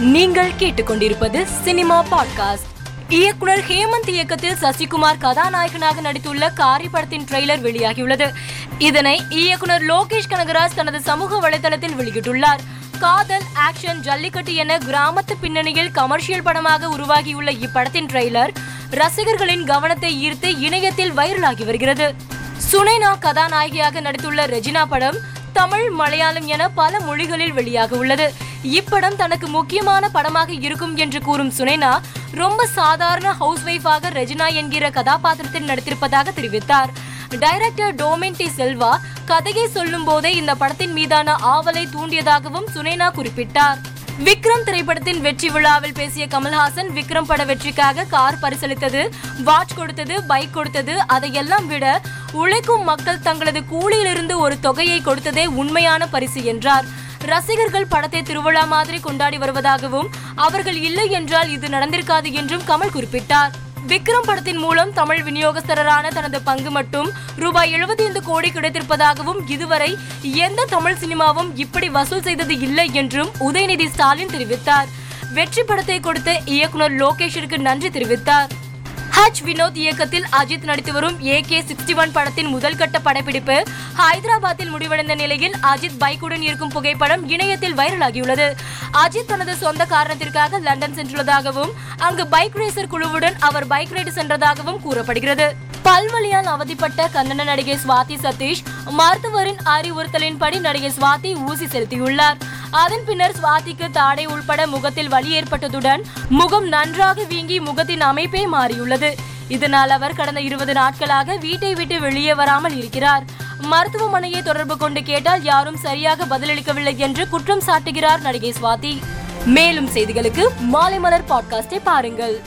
நீங்கள் கேட்டுக்கொண்டிருப்பது cinema podcast. இயக்குனர் ஹேமந்த் இயக்கத்தில் சசிகுமார் கதாநாயகனாக நடித்துள்ள காரி படத்தின் ட்ரெய்லர் வெளியாகியுள்ளது. இதனை இயக்குனர் லோகேஷ் கனகராஜ் தனது சமூக வலைதளத்தில் வெளியிட்டுள்ளார். காதல் ஆக்ஷன் ஜல்லிக்கட்டு என கிராமத்து பின்னணியில் கமர்ஷியல் படமாக உருவாகியுள்ள இப்படத்தின் ட்ரெய்லர் ரசிகர்களின் கவனத்தை ஈர்த்து இணையத்தில் வைரலாகி வருகிறது. சுனைனா கதாநாயகியாக நடித்துள்ள ரெஜினா படம் தமிழ் மலையாளம் என பல மொழிகளில் வெளியாக உள்ளது இப்படம் தனக்கு முக்கியமான படமாக இருக்கும் என்று கூறும் சுனைனா ரொம்ப சாதாரண ஹவுஸ் ஒய்ஃபாக ரெஜினா என்கிற கதாபாத்திரத்தில் நடித்திருப்பதாக தெரிவித்தார். டைரக்டர் டோமின் டி செல்வா கதையை சொல்லும் போதே இந்த படத்தின் மீதான ஆவலை தூண்டியதாகவும் சுனைனா குறிப்பிட்டார். விக்ரம் திரைப்படத்தின் வெற்றி விழாவில் பேசிய கமல்ஹாசன் விக்ரம் பட வெற்றிக்காக கார் பரிசளித்தது வாட்ச் கொடுத்தது பைக் கொடுத்தது அதையெல்லாம் விட உழைக்கும் மக்கள் தங்களது கூலியிலிருந்து ஒரு தொகையை கொடுத்ததே உண்மையான பரிசு என்றார். ரசிகர்கள் படத்தை திருவிழா மாதிரி கொண்டாடி வருவதாகவும் அவர்கள் இல்லை என்றால் இது நடந்திருக்காது என்றும் கமல் குறிப்பிட்டார். விக்ரம் படத்தின் மூலம் தமிழ் விநியோகஸ்தரான தனது பங்கு மட்டும் ரூபாய் எழுபத்தி ஐந்து கோடி கிடைத்திருப்பதாகவும் இதுவரை எந்த தமிழ் சினிமாவும் இப்படி வசூல் செய்தது இல்லை என்றும் உதயநிதி ஸ்டாலின் தெரிவித்தார். வெற்றி படத்தை கொடுத்த இயக்குனர் லோகேஷிற்கு நன்றி தெரிவித்தார். ஹஜ் வினோத் இயக்கத்தில் அஜித் நடித்து வரும் ஏ கே சிக்ஸ்டி ஒன் படத்தின் முதல் கட்ட படப்பிடிப்பு. ஹைதராபாத்தில் முடிவடைந்த நிலையில் அஜித் பைக்குடன் இருக்கும் புகைப்படம் இணையத்தில் வைரலாகியுள்ளது. அஜித் தனது சொந்த காரணத்திற்காக லண்டன் சென்றுள்ளதாகவும் அங்கு பைக் ரேசர் குழுவுடன் அவர் பைக் ரைடு சென்றதாகவும் கூறப்படுகிறது. பல்வழியால் அவதிப்பட்ட கன்னட நடிகை சுவாதி சதீஷ் மருத்துவரின் அறிவுறுத்தலின்படி நடிகை சுவாதி ஊசி செலுத்தியுள்ளார். அதன் பின்னர் சுவாதிக்கு தாடை உள்பட முகத்தில் வலி ஏற்பட்டதுடன் முகம் நன்றாக வீங்கி முகத்தின் அமைப்பே மாறியுள்ளது. இதனால் அவர் கடந்த இருபது நாட்களாக வீட்டை விட்டு வெளியே வராமல் இருக்கிறார். மருத்துவமனையை தொடர்பு கொண்டு கேட்டால் யாரும் சரியாக பதிலளிக்கவில்லை என்று குற்றம் சாட்டுகிறார் நடிகை சுவாதி. மேலும் செய்திகளுக்கு மாலை மலர் பாட்காஸ்டை பாருங்கள்.